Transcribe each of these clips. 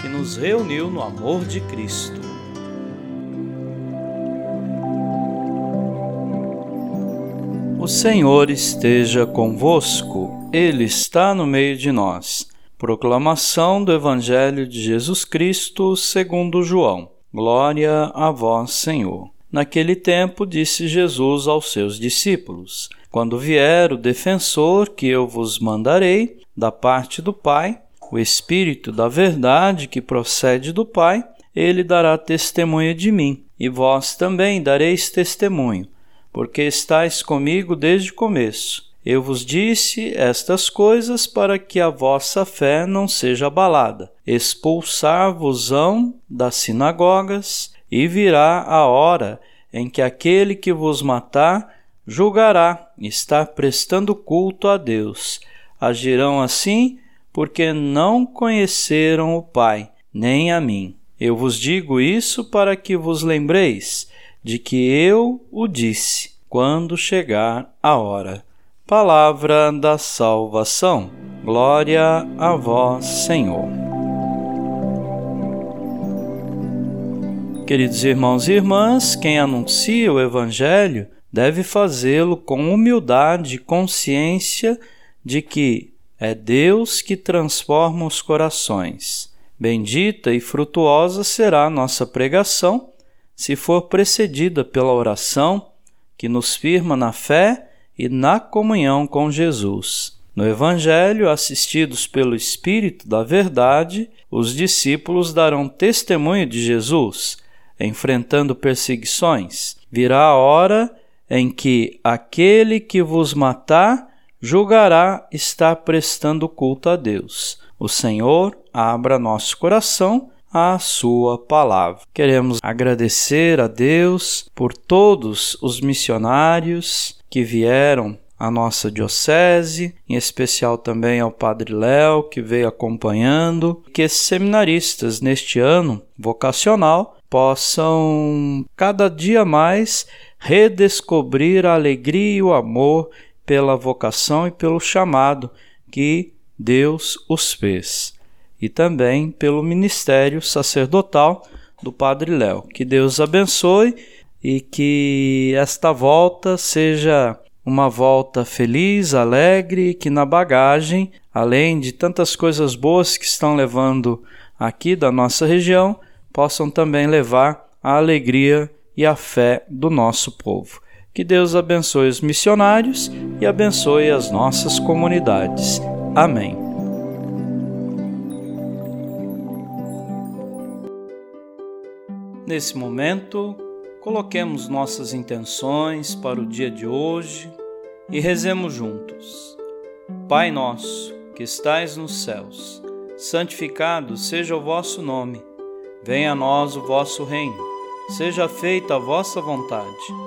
que nos reuniu no amor de Cristo. O Senhor esteja convosco, Ele está no meio de nós. Proclamação do Evangelho de Jesus Cristo segundo João. Glória a vós, Senhor. Naquele tempo disse Jesus aos seus discípulos: Quando vier o defensor que eu vos mandarei, da parte do Pai, o Espírito da Verdade que procede do Pai, ele dará testemunho de mim, e vós também dareis testemunho, porque estáis comigo desde o começo. Eu vos disse estas coisas para que a vossa fé não seja abalada. Expulsar-vos-ão das sinagogas, e virá a hora em que aquele que vos matar julgará estar prestando culto a Deus. Agirão assim porque não conheceram o Pai, nem a mim. Eu vos digo isso para que vos lembreis de que eu o disse quando chegar a hora. Palavra da salvação. Glória a vós, Senhor. Queridos irmãos e irmãs, quem anuncia o Evangelho deve fazê-lo com humildade e consciência de que é Deus que transforma os corações. Bendita e frutuosa será a nossa pregação, se for precedida pela oração que nos firma na fé e na comunhão com Jesus. No Evangelho, assistidos pelo Espírito da Verdade, os discípulos darão testemunho de Jesus, enfrentando perseguições. Virá a hora em que aquele que vos matar julgará estar prestando culto a Deus. O Senhor abra nosso coração à Sua palavra. Queremos agradecer a Deus por todos os missionários que vieram à nossa diocese, em especial também ao Padre Léo, que veio acompanhando, que esses seminaristas neste ano vocacional possam cada dia mais redescobrir a alegria e o amor pela vocação e pelo chamado que Deus os fez, e também pelo ministério sacerdotal do Padre Léo. Que Deus abençoe e que esta volta seja uma volta feliz, alegre, que na bagagem, além de tantas coisas boas que estão levando aqui da nossa região, possam também levar a alegria e a fé do nosso povo. Que Deus abençoe os missionários e abençoe as nossas comunidades. Amém. Nesse momento, coloquemos nossas intenções para o dia de hoje e rezemos juntos. Pai nosso, que estais nos céus, santificado seja o vosso nome. Venha a nós o vosso reino. Seja feita a vossa vontade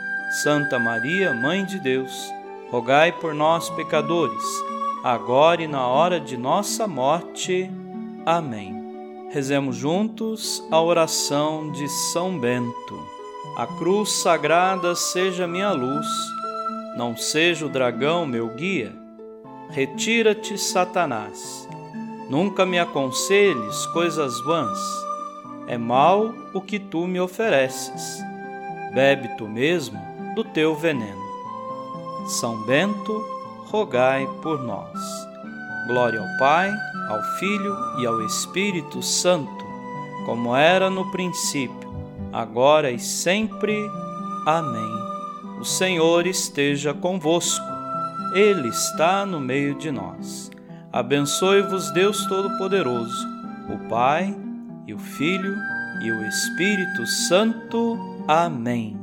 Santa Maria, Mãe de Deus, rogai por nós, pecadores, agora e na hora de nossa morte. Amém. Rezemos juntos a oração de São Bento. A cruz sagrada seja minha luz, não seja o dragão meu guia. Retira-te, Satanás. Nunca me aconselhes coisas vãs. É mal o que tu me ofereces. Bebe tu mesmo do teu veneno. São Bento, rogai por nós. Glória ao Pai, ao Filho e ao Espírito Santo, como era no princípio, agora e sempre. Amém. O Senhor esteja convosco, Ele está no meio de nós. Abençoe-vos, Deus Todo-Poderoso, o Pai e o Filho e o Espírito Santo. Amém.